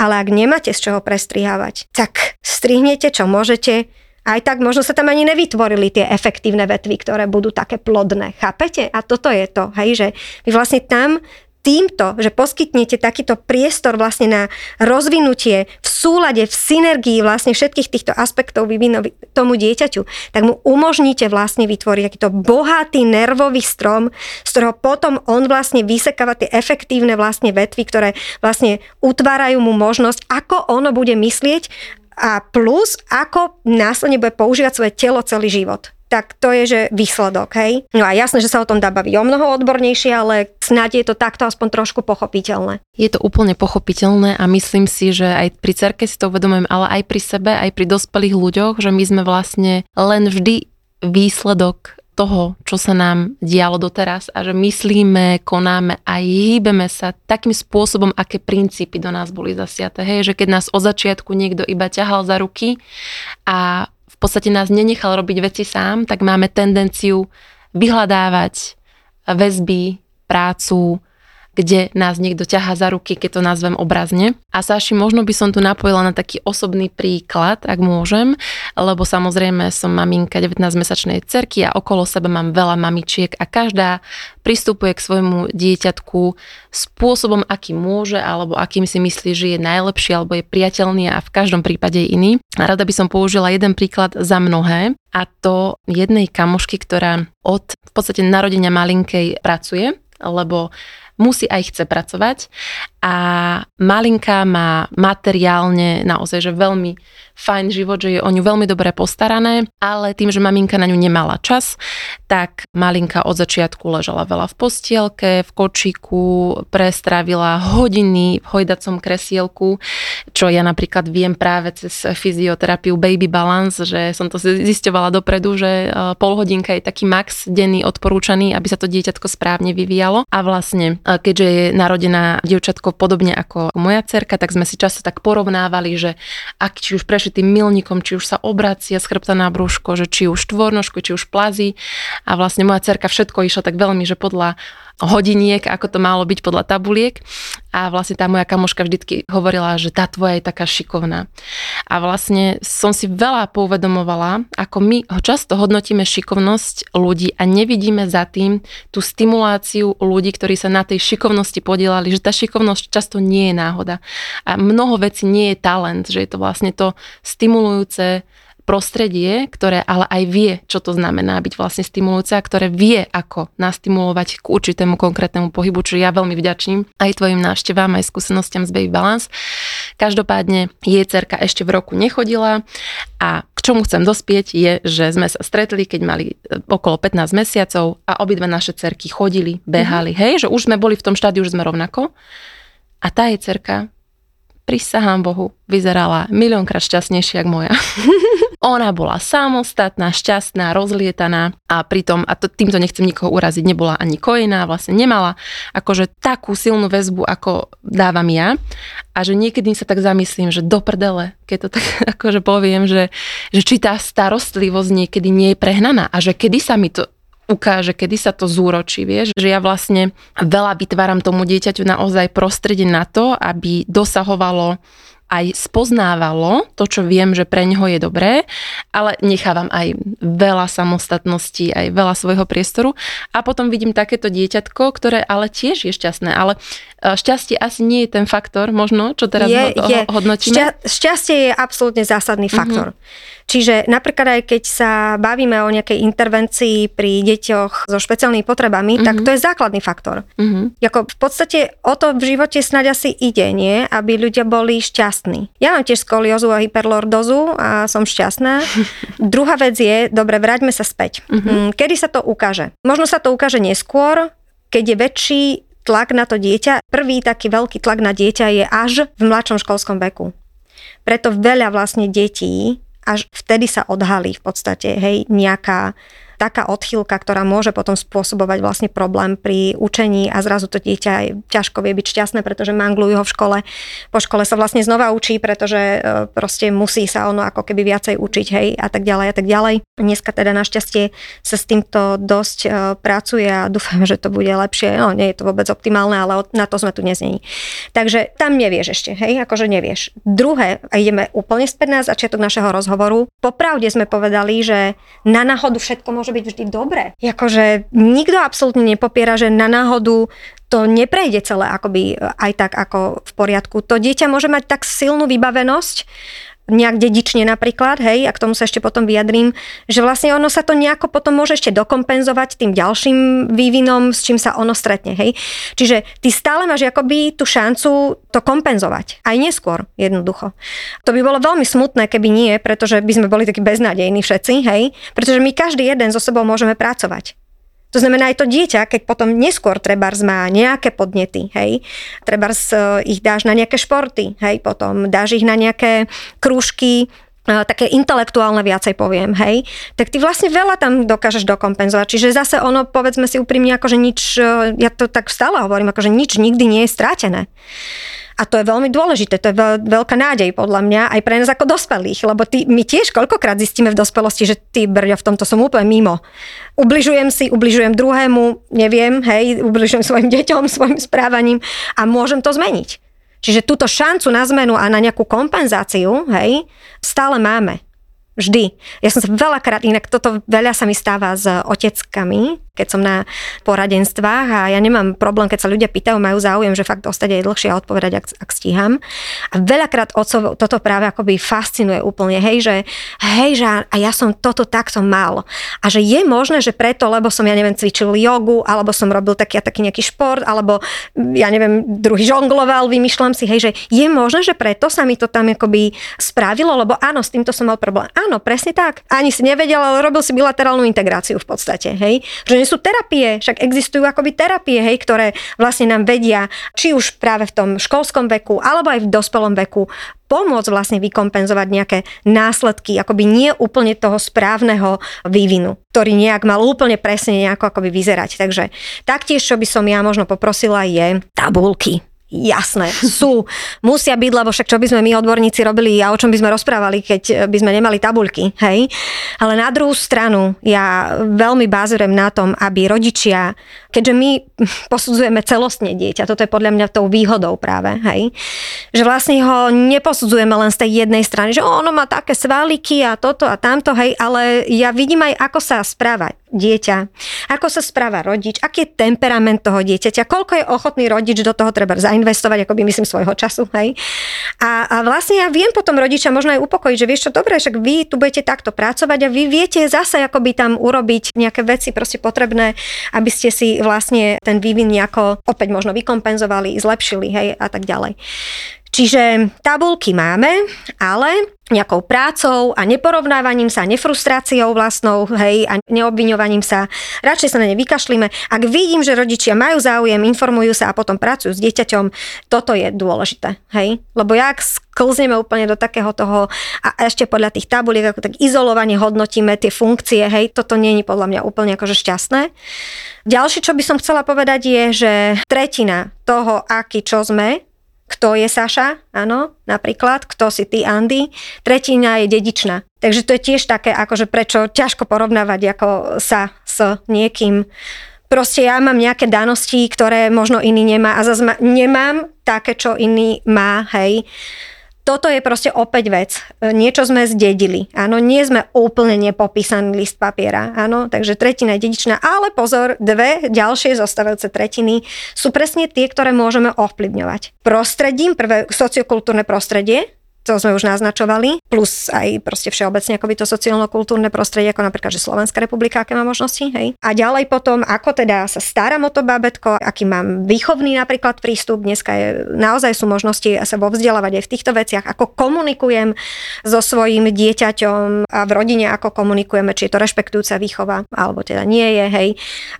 Ale ak nemáte z čoho prestrihávať, tak strihnete, čo môžete, aj tak možno sa tam ani nevytvorili tie efektívne vetvy, ktoré budú také plodné. Chápete? A toto je to, hej, že vy vlastne tam týmto, že poskytnete takýto priestor vlastne na rozvinutie v súlade, v synergii vlastne všetkých týchto aspektov vyvinov tomu dieťaťu, tak mu umožníte vlastne vytvoriť takýto bohatý nervový strom, z ktorého potom on vlastne vysekáva tie efektívne vlastne vetvy, ktoré vlastne utvárajú mu možnosť, ako ono bude myslieť a plus, ako následne bude používať svoje telo celý život tak to je, že výsledok, hej. No a jasné, že sa o tom dá baviť o mnoho odbornejšie, ale snáď je to takto aspoň trošku pochopiteľné. Je to úplne pochopiteľné a myslím si, že aj pri cerke si to uvedomujem, ale aj pri sebe, aj pri dospelých ľuďoch, že my sme vlastne len vždy výsledok toho, čo sa nám dialo doteraz a že myslíme, konáme a hýbeme sa takým spôsobom, aké princípy do nás boli zasiaté. Hej, že keď nás od začiatku niekto iba ťahal za ruky a podstate nás nenechal robiť veci sám, tak máme tendenciu vyhľadávať väzby, prácu, kde nás niekto ťahá za ruky, keď to nazvem obrazne. A Sáši, možno by som tu napojila na taký osobný príklad, ak môžem, lebo samozrejme som maminka 19-mesačnej cerky a okolo seba mám veľa mamičiek a každá pristupuje k svojmu dieťatku spôsobom, aký môže, alebo akým si myslí, že je najlepší, alebo je priateľný a v každom prípade iný. Rada by som použila jeden príklad za mnohé a to jednej kamošky, ktorá od v podstate narodenia malinkej pracuje, lebo musí aj chce pracovať a malinka má materiálne naozaj, že veľmi fajn život, že je o ňu veľmi dobre postarané, ale tým, že maminka na ňu nemala čas, tak malinka od začiatku ležala veľa v postielke, v kočiku, prestravila hodiny v hojdacom kresielku, čo ja napríklad viem práve cez fyzioterapiu Baby Balance, že som to zisťovala dopredu, že e, pol hodinka je taký max denný odporúčaný, aby sa to dieťatko správne vyvíjalo. A vlastne, e, keďže je narodená dievčatko podobne ako moja cerka, tak sme si často tak porovnávali, že ak či už prešli tým milníkom, či už sa obracia z chrbta na brúško, že či už štvornožku, či už plazí. A vlastne moja cerka všetko išla tak veľmi, že podľa hodiniek, ako to malo byť podľa tabuliek. A vlastne tá moja kamoška vždycky hovorila, že tá tvoja je taká šikovná. A vlastne som si veľa pouvedomovala, ako my často hodnotíme šikovnosť ľudí a nevidíme za tým tú stimuláciu ľudí, ktorí sa na tej šikovnosti podielali, že tá šikovnosť často nie je náhoda. A mnoho vecí nie je talent, že je to vlastne to stimulujúce prostredie, ktoré ale aj vie, čo to znamená byť vlastne stimulujúce a ktoré vie, ako nastimulovať k určitému konkrétnemu pohybu, čo ja veľmi vďačím aj tvojim návštevám, aj skúsenostiam z Baby Balance. Každopádne jej cerka ešte v roku nechodila a k čomu chcem dospieť je, že sme sa stretli, keď mali e, okolo 15 mesiacov a obidve naše cerky chodili, behali, mm-hmm. hej, že už sme boli v tom štádiu, už sme rovnako. A tá jej cerka prisahám Bohu, vyzerala miliónkrát šťastnejšia ako moja. Ona bola samostatná, šťastná, rozlietaná a pritom, a to, týmto nechcem nikoho uraziť, nebola ani kojná, vlastne nemala akože takú silnú väzbu, ako dávam ja. A že niekedy sa tak zamyslím, že do prdele, keď to tak akože poviem, že, že či tá starostlivosť niekedy nie je prehnaná a že kedy sa mi to ukáže, kedy sa to zúročí, vieš, že ja vlastne veľa vytváram tomu dieťaťu naozaj prostredie na to, aby dosahovalo aj spoznávalo to, čo viem, že pre neho je dobré, ale nechávam aj veľa samostatnosti, aj veľa svojho priestoru. A potom vidím takéto dieťatko, ktoré ale tiež je šťastné, ale šťastie asi nie je ten faktor, možno, čo teraz je, ho, je. hodnotíme. Šťa, šťastie je absolútne zásadný mhm. faktor. Mm-hmm. Čiže napríklad aj keď sa bavíme o nejakej intervencii pri deťoch so špeciálnymi potrebami, mm-hmm. tak mhm. to je základný faktor. Mm-hmm. Jako v podstate o to v živote snáď asi ide, nie? Aby ľudia boli šťastní. Ja mám tiež skoliozu a hyperlordozu a som šťastná. Druhá vec je, dobre, vráťme sa späť. Mm-hmm. Kedy sa to ukáže? Možno sa to ukáže neskôr, keď je väčší tlak na to dieťa. Prvý taký veľký tlak na dieťa je až v mladšom školskom veku. Preto veľa vlastne detí až vtedy sa odhalí v podstate, hej, nejaká taká odchýlka, ktorá môže potom spôsobovať vlastne problém pri učení a zrazu to dieťa ťažko vie byť šťastné, pretože manglujú ho v škole. Po škole sa vlastne znova učí, pretože e, proste musí sa ono ako keby viacej učiť, hej, a tak ďalej a tak ďalej. Dneska teda našťastie sa s týmto dosť e, pracuje a dúfam, že to bude lepšie. No, nie je to vôbec optimálne, ale na to sme tu neznení. Takže tam nevieš ešte, hej, akože nevieš. Druhé, a ideme úplne späť na začiatok našeho rozhovoru. Popravde sme povedali, že na náhodu všetko môže môže byť vždy dobré. Jakože nikto absolútne nepopiera, že na náhodu to neprejde celé akoby aj tak ako v poriadku. To dieťa môže mať tak silnú vybavenosť, nejak dedične napríklad, hej, a k tomu sa ešte potom vyjadrím, že vlastne ono sa to nejako potom môže ešte dokompenzovať tým ďalším vývinom, s čím sa ono stretne, hej. Čiže ty stále máš akoby tú šancu to kompenzovať. Aj neskôr, jednoducho. To by bolo veľmi smutné, keby nie, pretože by sme boli takí beznádejní všetci, hej, pretože my každý jeden so sebou môžeme pracovať. To znamená aj to dieťa, keď potom neskôr trebárs má nejaké podnety, hej, trebárs e, ich dáš na nejaké športy, hej, potom dáš ich na nejaké krúžky, e, také intelektuálne viacej poviem, hej, tak ty vlastne veľa tam dokážeš dokompenzovať. Čiže zase ono, povedzme si úprimne, akože nič, e, ja to tak stále hovorím, akože nič nikdy nie je strátené. A to je veľmi dôležité, to je veľká nádej podľa mňa aj pre nás ako dospelých, lebo ty, my tiež koľkokrát zistíme v dospelosti, že ty brďo v tomto som úplne mimo. Ubližujem si, ubližujem druhému, neviem, hej, ubližujem svojim deťom, svojim správaním a môžem to zmeniť. Čiže túto šancu na zmenu a na nejakú kompenzáciu, hej, stále máme. Vždy. Ja som sa veľakrát, inak toto veľa sa mi stáva s oteckami, keď som na poradenstvách a ja nemám problém, keď sa ľudia pýtajú, majú záujem, že fakt ostať aj dlhšie a odpovedať, ak, ak stíham. A veľakrát otcov toto práve akoby fascinuje úplne, hej, že hej, že a ja som toto takto mal. A že je možné, že preto, lebo som, ja neviem, cvičil jogu, alebo som robil taký taký nejaký šport, alebo ja neviem, druhý žongloval, vymýšľam si, hej, že je možné, že preto sa mi to tam akoby spravilo, lebo áno, s týmto som mal problém. Áno, presne tak. Ani si nevedel, ale robil si bilaterálnu integráciu v podstate, hej. Že sú terapie, však existujú akoby terapie, hej, ktoré vlastne nám vedia, či už práve v tom školskom veku, alebo aj v dospelom veku, pomôcť vlastne vykompenzovať nejaké následky, akoby nie úplne toho správneho vývinu, ktorý nejak mal úplne presne nejako akoby vyzerať. Takže taktiež, čo by som ja možno poprosila, je tabulky Jasné, sú, musia byť, lebo však čo by sme my odborníci robili a o čom by sme rozprávali, keď by sme nemali tabuľky, hej. Ale na druhú stranu ja veľmi bázujem na tom, aby rodičia, keďže my posudzujeme celostne dieťa, toto je podľa mňa tou výhodou práve, hej, že vlastne ho neposudzujeme len z tej jednej strany, že ono má také sváliky a toto a tamto, hej, ale ja vidím aj, ako sa správať dieťa, ako sa správa rodič, aký je temperament toho dieťaťa, koľko je ochotný rodič do toho treba zainvestovať, ako by myslím svojho času, hej. A, a vlastne ja viem potom rodiča možno aj upokojiť, že vieš čo, dobre, však vy tu budete takto pracovať a vy viete zase akoby tam urobiť nejaké veci proste potrebné, aby ste si vlastne ten vývin nejako opäť možno vykompenzovali, zlepšili, hej, a tak ďalej. Čiže tabulky máme, ale nejakou prácou a neporovnávaním sa, nefrustráciou vlastnou, hej, a neobviňovaním sa. Radšej sa na ne vykašlíme. Ak vidím, že rodičia majú záujem, informujú sa a potom pracujú s dieťaťom, toto je dôležité, hej. Lebo jak sklzneme úplne do takého toho a ešte podľa tých tabuliek, ako tak izolovane hodnotíme tie funkcie, hej, toto nie je podľa mňa úplne akože šťastné. Ďalšie, čo by som chcela povedať je, že tretina toho, aký čo sme, kto je Saša, áno, napríklad, kto si ty, Andy. Tretina je dedičná. Takže to je tiež také, akože prečo ťažko porovnávať ako sa s niekým. Proste ja mám nejaké danosti, ktoré možno iný nemá a zase nemám také, čo iný má, hej toto je proste opäť vec. E, niečo sme zdedili. Áno, nie sme úplne nepopísaný list papiera. Áno, takže tretina je dedičná. Ale pozor, dve ďalšie zostávajúce tretiny sú presne tie, ktoré môžeme ovplyvňovať. Prostredím, prvé sociokultúrne prostredie, to sme už naznačovali, plus aj proste všeobecne akoby to sociálno-kultúrne prostredie, ako napríklad, že Slovenská republika, aké má možnosti, hej. A ďalej potom, ako teda sa starám o to bábetko, aký mám výchovný napríklad prístup, dneska je, naozaj sú možnosti sa vo vzdelávať aj v týchto veciach, ako komunikujem so svojím dieťaťom a v rodine, ako komunikujeme, či je to rešpektujúca výchova, alebo teda nie je, hej.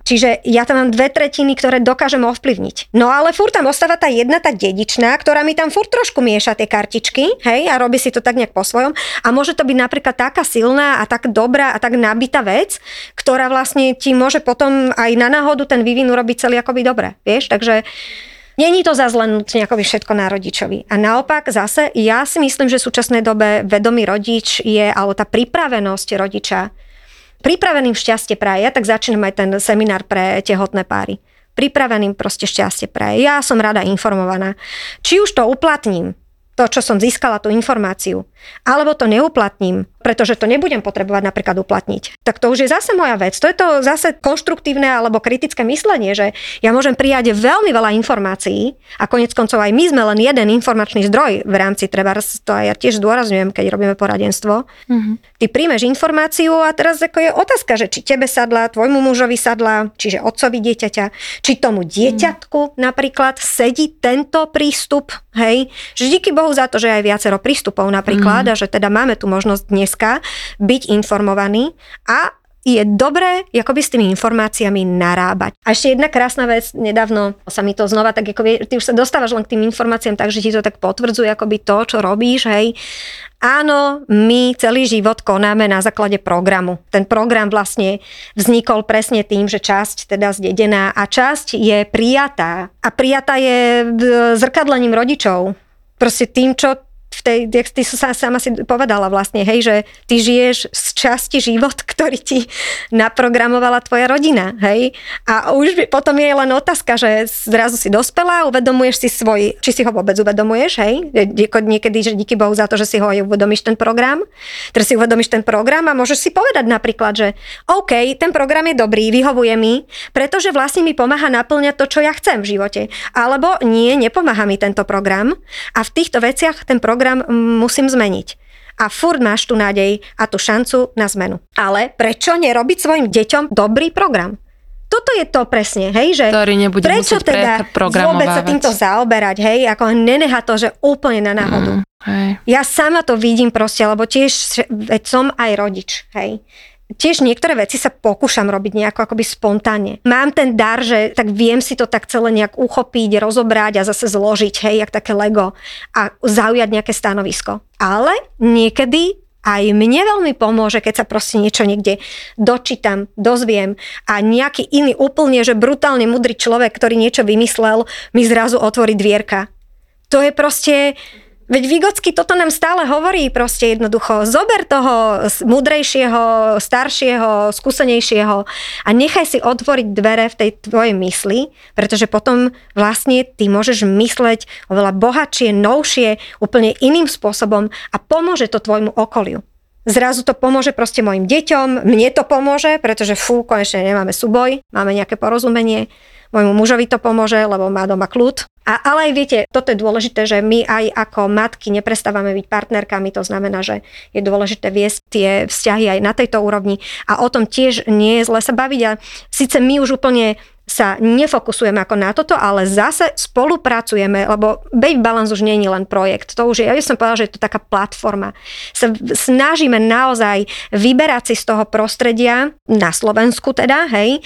Čiže ja tam mám dve tretiny, ktoré dokážem ovplyvniť. No ale furt tam ostáva tá jedna, tá dedičná, ktorá mi tam furt trošku mieša tie kartičky, hej, a robí si to tak nejak po svojom. A môže to byť napríklad taká silná a tak dobrá a tak nabitá vec, ktorá vlastne ti môže potom aj na náhodu ten vývin urobiť celý akoby dobre, vieš, takže Není to zase len nejako všetko na rodičovi. A naopak zase, ja si myslím, že v súčasnej dobe vedomý rodič je, alebo tá pripravenosť rodiča, pripraveným šťastie praje, ja tak začínam aj ten seminár pre tehotné páry. Pripraveným proste šťastie praje. Ja som rada informovaná. Či už to uplatním, to, čo som získala, tú informáciu, alebo to neuplatním, pretože to nebudem potrebovať napríklad uplatniť, tak to už je zase moja vec. To je to zase konštruktívne alebo kritické myslenie, že ja môžem prijať veľmi veľa informácií a konec koncov aj my sme len jeden informačný zdroj v rámci treba, to aj ja tiež zdôrazňujem, keď robíme poradenstvo. Mm-hmm. Ty príjmeš informáciu a teraz ako je otázka, že či tebe sadla, tvojmu mužovi sadla, čiže otcovi dieťaťa, či tomu dieťatku mm. napríklad sedí tento prístup, hej, že díky Bohu za to, že aj viacero prístupov napríklad mm. a že teda máme tu možnosť dneska byť informovaní a je dobré akoby s tými informáciami narábať. A ešte jedna krásna vec, nedávno sa mi to znova tak, ako ty už sa dostávaš len k tým informáciám, takže ti to tak potvrdzuje akoby to, čo robíš, hej. Áno, my celý život konáme na základe programu. Ten program vlastne vznikol presne tým, že časť teda zdedená a časť je prijatá. A prijatá je zrkadlením rodičov. Proste tým, čo v tej, jak ty sa sama si povedala vlastne, hej, že ty žiješ z časti život, ktorý ti naprogramovala tvoja rodina, hej. A už potom je len otázka, že zrazu si dospela, uvedomuješ si svoj, či si ho vôbec uvedomuješ, hej. Niekedy, že díky Bohu za to, že si ho aj uvedomíš ten program. Teraz si uvedomíš ten program a môžeš si povedať napríklad, že OK, ten program je dobrý, vyhovuje mi, pretože vlastne mi pomáha naplňať to, čo ja chcem v živote. Alebo nie, nepomáha mi tento program a v týchto veciach ten program program musím zmeniť. A furt máš tú nádej a tú šancu na zmenu. Ale prečo nerobiť svojim deťom dobrý program? toto je to presne, hej, že ktorý nebude prečo teda vôbec sa týmto zaoberať, hej, ako neneha to, že úplne na náhodu. Mm, hej. Ja sama to vidím proste, lebo tiež veď som aj rodič, hej tiež niektoré veci sa pokúšam robiť nejako akoby spontánne. Mám ten dar, že tak viem si to tak celé nejak uchopiť, rozobrať a zase zložiť, hej, jak také Lego a zaujať nejaké stanovisko. Ale niekedy aj mne veľmi pomôže, keď sa proste niečo niekde dočítam, dozviem a nejaký iný úplne, že brutálne mudrý človek, ktorý niečo vymyslel, mi zrazu otvorí dvierka. To je proste, Veď Vygocky toto nám stále hovorí proste jednoducho. Zober toho múdrejšieho, staršieho, skúsenejšieho a nechaj si otvoriť dvere v tej tvojej mysli, pretože potom vlastne ty môžeš mysleť oveľa bohatšie, novšie, úplne iným spôsobom a pomôže to tvojmu okoliu. Zrazu to pomôže proste mojim deťom, mne to pomôže, pretože fú, konečne nemáme súboj, máme nejaké porozumenie Môjmu mužovi to pomôže, lebo má doma kľud. A, ale aj viete, toto je dôležité, že my aj ako matky neprestávame byť partnerkami, to znamená, že je dôležité viesť tie vzťahy aj na tejto úrovni a o tom tiež nie je zle sa baviť a síce my už úplne sa nefokusujeme ako na toto, ale zase spolupracujeme, lebo Babe Balance už nie je len projekt. To už je, ja by som povedala, že je to taká platforma. Sa snažíme naozaj vyberať si z toho prostredia, na Slovensku teda, hej, e,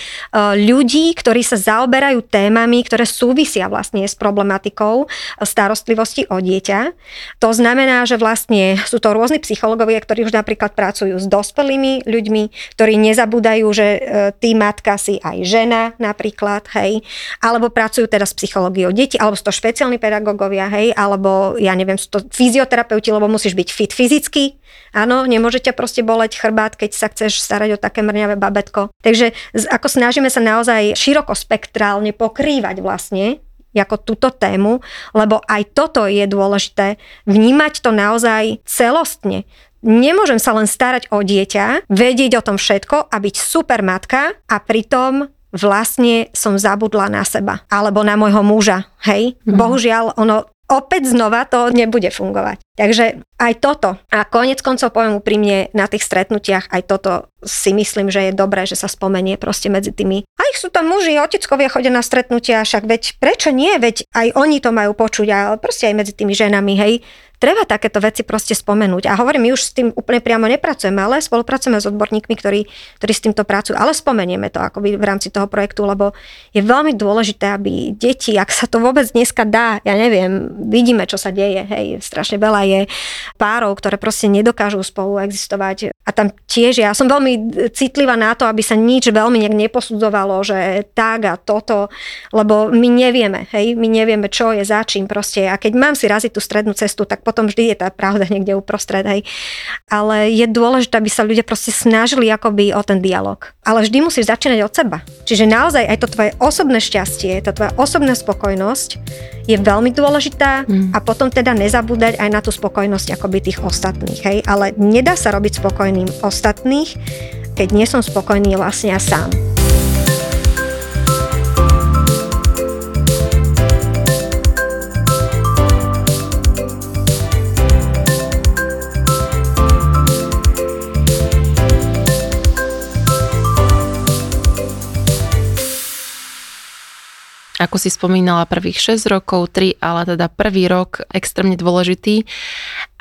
ľudí, ktorí sa zaoberajú témami, ktoré súvisia vlastne s problematikou starostlivosti o dieťa. To znamená, že vlastne sú to rôzni psychológovia, ktorí už napríklad pracujú s dospelými ľuďmi, ktorí nezabúdajú, že e, ty matka si aj žena napríklad, napríklad, hej, alebo pracujú teda s psychológiou detí, alebo sú to špeciálni pedagógovia, hej, alebo ja neviem, sú to fyzioterapeuti, lebo musíš byť fit fyzicky, áno, nemôže ťa proste boleť chrbát, keď sa chceš starať o také mrňavé babetko. Takže ako snažíme sa naozaj širokospektrálne pokrývať vlastne ako túto tému, lebo aj toto je dôležité, vnímať to naozaj celostne. Nemôžem sa len starať o dieťa, vedieť o tom všetko a byť super matka a pritom vlastne som zabudla na seba alebo na môjho muža. Hej, mm. bohužiaľ, ono opäť znova to nebude fungovať. Takže aj toto. A konec koncov poviem úprimne, na tých stretnutiach aj toto si myslím, že je dobré, že sa spomenie proste medzi tými. A ich sú tam muži, oteckovia chodia na stretnutia, však veď prečo nie, veď aj oni to majú počuť, ale proste aj medzi tými ženami, hej treba takéto veci proste spomenúť. A hovorím, my už s tým úplne priamo nepracujeme, ale spolupracujeme s odborníkmi, ktorí, ktorí s týmto pracujú. Ale spomenieme to akoby v rámci toho projektu, lebo je veľmi dôležité, aby deti, ak sa to vôbec dneska dá, ja neviem, vidíme, čo sa deje, hej, strašne veľa je párov, ktoré proste nedokážu spolu existovať. A tam tiež, ja som veľmi citlivá na to, aby sa nič veľmi nejak neposudzovalo, že tak a toto, lebo my nevieme, hej, my nevieme, čo je za čím proste. A keď mám si raziť tú strednú cestu, tak potom vždy je tá pravda niekde uprostred, hej. Ale je dôležité, aby sa ľudia proste snažili akoby o ten dialog. Ale vždy musíš začínať od seba. Čiže naozaj aj to tvoje osobné šťastie, tá tvoja osobná spokojnosť je veľmi dôležitá mm. a potom teda nezabúdať aj na tú spokojnosť akoby tých ostatných, hej. Ale nedá sa robiť spokojným ostatných, keď nie som spokojný vlastne ja sám. Ako si spomínala, prvých 6 rokov, 3, ale teda prvý rok extrémne dôležitý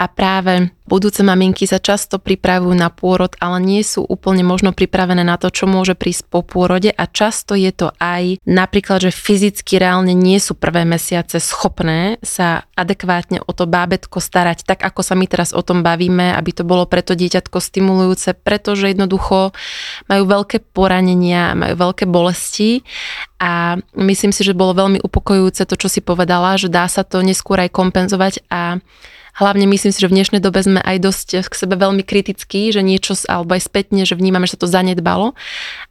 a práve budúce maminky sa často pripravujú na pôrod, ale nie sú úplne možno pripravené na to, čo môže prísť po pôrode a často je to aj napríklad, že fyzicky reálne nie sú prvé mesiace schopné sa adekvátne o to bábetko starať, tak ako sa my teraz o tom bavíme, aby to bolo preto dieťatko stimulujúce, pretože jednoducho majú veľké poranenia, majú veľké bolesti a myslím si, že bolo veľmi upokojujúce to, čo si povedala, že dá sa to neskôr aj kompenzovať a Hlavne myslím si, že v dnešnej dobe sme aj dosť k sebe veľmi kritickí, že niečo, alebo aj spätne, že vnímame, že sa to zanedbalo.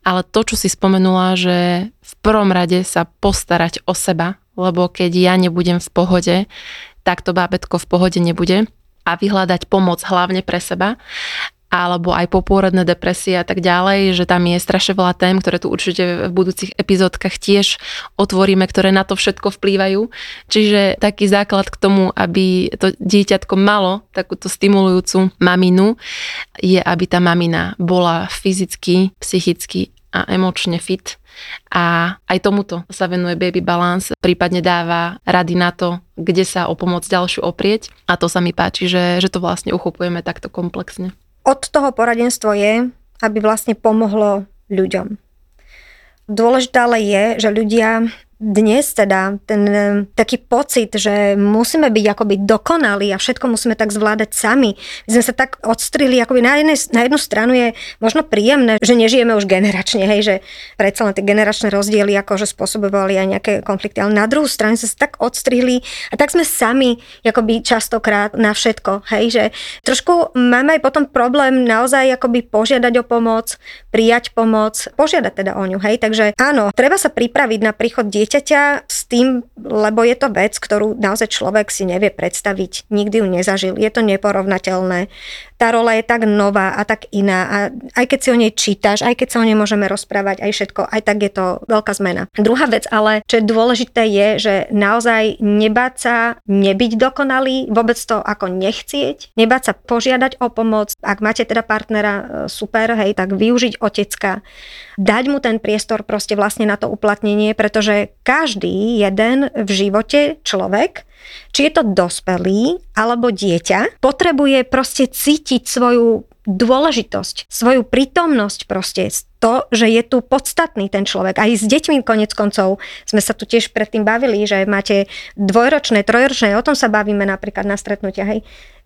Ale to, čo si spomenula, že v prvom rade sa postarať o seba, lebo keď ja nebudem v pohode, tak to bábetko v pohode nebude a vyhľadať pomoc hlavne pre seba alebo aj popôrodné depresie a tak ďalej, že tam je strašne veľa tém, ktoré tu určite v budúcich epizódkach tiež otvoríme, ktoré na to všetko vplývajú. Čiže taký základ k tomu, aby to dieťatko malo takúto stimulujúcu maminu, je, aby tá mamina bola fyzicky, psychicky a emočne fit. A aj tomuto sa venuje Baby Balance, prípadne dáva rady na to, kde sa o pomoc ďalšiu oprieť. A to sa mi páči, že, že to vlastne uchopujeme takto komplexne od toho poradenstvo je, aby vlastne pomohlo ľuďom. Dôležité ale je, že ľudia dnes teda ten e, taký pocit, že musíme byť akoby dokonalí a všetko musíme tak zvládať sami. My sme sa tak odstrili, akoby na, jednej, na jednu stranu je možno príjemné, že nežijeme už generačne, hej, že predsa len tie generačné rozdiely akože spôsobovali aj nejaké konflikty, ale na druhú stranu sa tak odstrihli a tak sme sami akoby častokrát na všetko, hej, že trošku máme aj potom problém naozaj akoby požiadať o pomoc, prijať pomoc, požiadať teda o ňu, hej, takže áno, treba sa pripraviť na príchod dieťa dieťaťa s tým, lebo je to vec, ktorú naozaj človek si nevie predstaviť, nikdy ju nezažil, je to neporovnateľné. Tá rola je tak nová a tak iná a aj keď si o nej čítaš, aj keď sa o nej môžeme rozprávať, aj všetko, aj tak je to veľká zmena. Druhá vec ale, čo je dôležité je, že naozaj nebáť sa nebyť dokonalý, vôbec to ako nechcieť, nebáť sa požiadať o pomoc, ak máte teda partnera e, super, hej, tak využiť otecka, dať mu ten priestor proste vlastne na to uplatnenie, pretože každý jeden v živote človek či je to dospelý alebo dieťa, potrebuje proste cítiť svoju dôležitosť, svoju prítomnosť proste, to, že je tu podstatný ten človek. Aj s deťmi konec koncov sme sa tu tiež predtým bavili, že máte dvojročné, trojročné, o tom sa bavíme napríklad na stretnutia, hej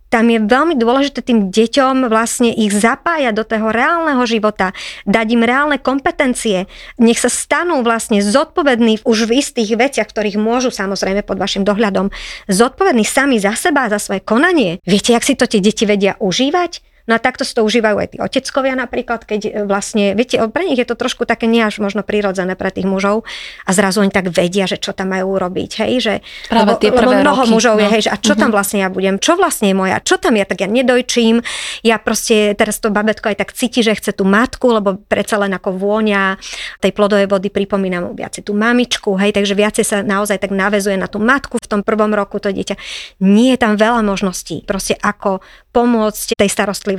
tam je veľmi dôležité tým deťom vlastne ich zapájať do toho reálneho života, dať im reálne kompetencie, nech sa stanú vlastne zodpovední už v istých veciach, ktorých môžu samozrejme pod vašim dohľadom, zodpovední sami za seba, za svoje konanie. Viete, jak si to tie deti vedia užívať? No a takto si to užívajú aj tí oteckovia napríklad, keď e, vlastne, viete, pre nich je to trošku také nie až možno prirodzené pre tých mužov a zrazu oni tak vedia, že čo tam majú robiť, hej, že Práve lebo, tie prvé lebo mnoho roky, mužov je, no. hej, že a čo tam vlastne ja budem, čo vlastne je moja, čo tam ja, tak ja nedojčím, ja proste teraz to babetko aj tak cíti, že chce tú matku, lebo predsa len ako vôňa tej plodovej vody pripomína mu viacej tú mamičku, hej, takže viacej sa naozaj tak navezuje na tú matku v tom prvom roku to dieťa. Nie je tam veľa možností, proste ako pomôcť tej starostlivosti,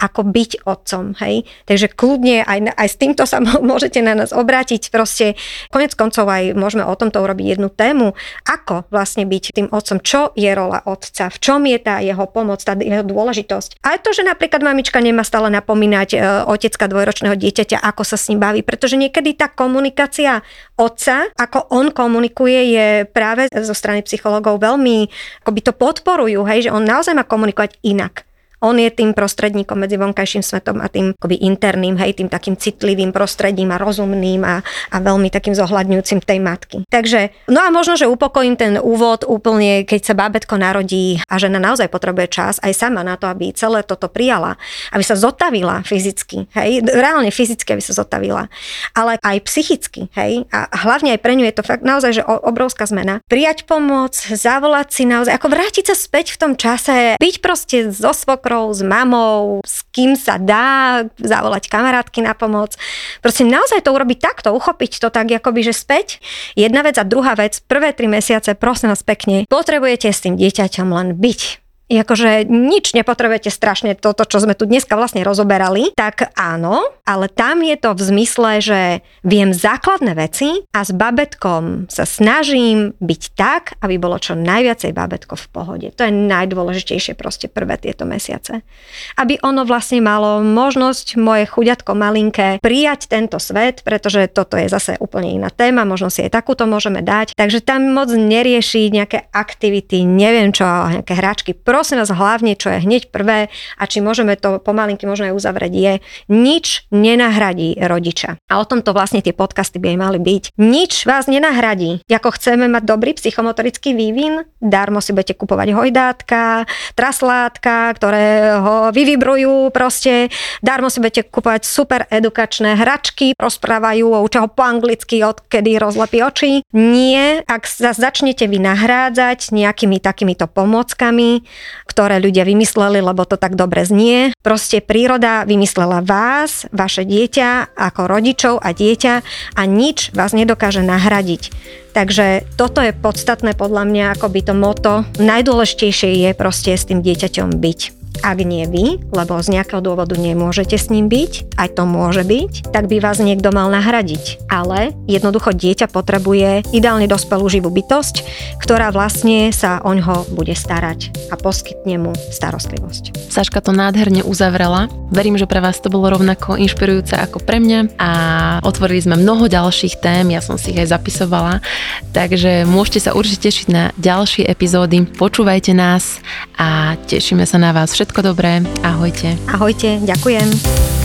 ako byť otcom, hej. Takže kľudne aj, aj s týmto sa môžete na nás obrátiť, proste konec koncov aj môžeme o tomto urobiť jednu tému, ako vlastne byť tým otcom, čo je rola otca, v čom je tá jeho pomoc, tá jeho dôležitosť. Aj to, že napríklad mamička nemá stále napomínať e, otecka dvojročného dieťaťa, ako sa s ním baví, pretože niekedy tá komunikácia otca, ako on komunikuje, je práve zo strany psychológov veľmi, akoby to podporujú, hej, že on naozaj má komunikovať inak. On je tým prostredníkom medzi vonkajším svetom a tým akoby interným, hej, tým takým citlivým prostredím a rozumným a, a veľmi takým zohľadňujúcim tej matky. Takže, no a možno, že upokojím ten úvod úplne, keď sa bábetko narodí a žena naozaj potrebuje čas aj sama na to, aby celé toto prijala, aby sa zotavila fyzicky, hej, reálne fyzicky, aby sa zotavila, ale aj psychicky, hej, a hlavne aj pre ňu je to fakt naozaj, že obrovská zmena. Prijať pomoc, zavolať si naozaj, ako vrátiť sa späť v tom čase, byť proste so svok svokrou, s mamou, s kým sa dá, zavolať kamarátky na pomoc. Proste naozaj to urobiť takto, uchopiť to tak akoby, že späť. Jedna vec a druhá vec, prvé tri mesiace, prosím vás pekne, potrebujete s tým dieťaťom len byť I akože nič nepotrebujete strašne toto, čo sme tu dneska vlastne rozoberali, tak áno, ale tam je to v zmysle, že viem základné veci a s babetkom sa snažím byť tak, aby bolo čo najviacej babetko v pohode. To je najdôležitejšie proste prvé tieto mesiace. Aby ono vlastne malo možnosť, moje chuďatko malinké, prijať tento svet, pretože toto je zase úplne iná téma, možno si aj takúto môžeme dať. Takže tam moc neriešiť nejaké aktivity, neviem čo, nejaké hráčky prosím vás hlavne, čo je hneď prvé a či môžeme to pomalinky možno aj uzavrieť, je nič nenahradí rodiča. A o tomto vlastne tie podcasty by aj mali byť. Nič vás nenahradí. Ako chceme mať dobrý psychomotorický vývin, darmo si budete kupovať hojdátka, traslátka, ktoré ho vyvibrujú proste, darmo si budete kupovať super edukačné hračky, rozprávajú, učia ho po anglicky, odkedy rozlepí oči. Nie, ak sa začnete vy nahrádzať nejakými takýmito pomockami, ktoré ľudia vymysleli, lebo to tak dobre znie. Proste príroda vymyslela vás, vaše dieťa, ako rodičov a dieťa a nič vás nedokáže nahradiť. Takže toto je podstatné podľa mňa, ako by to moto. Najdôležitejšie je proste s tým dieťaťom byť. Ak nie vy, lebo z nejakého dôvodu nemôžete s ním byť, aj to môže byť, tak by vás niekto mal nahradiť. Ale jednoducho dieťa potrebuje ideálne dospelú živú bytosť, ktorá vlastne sa o ňo bude starať a poskytne mu starostlivosť. Saška to nádherne uzavrela. Verím, že pre vás to bolo rovnako inšpirujúce ako pre mňa a otvorili sme mnoho ďalších tém, ja som si ich aj zapisovala, takže môžete sa určite tešiť na ďalšie epizódy. Počúvajte nás a tešíme sa na vás všetko dobré. Ahojte. Ahojte, ďakujem.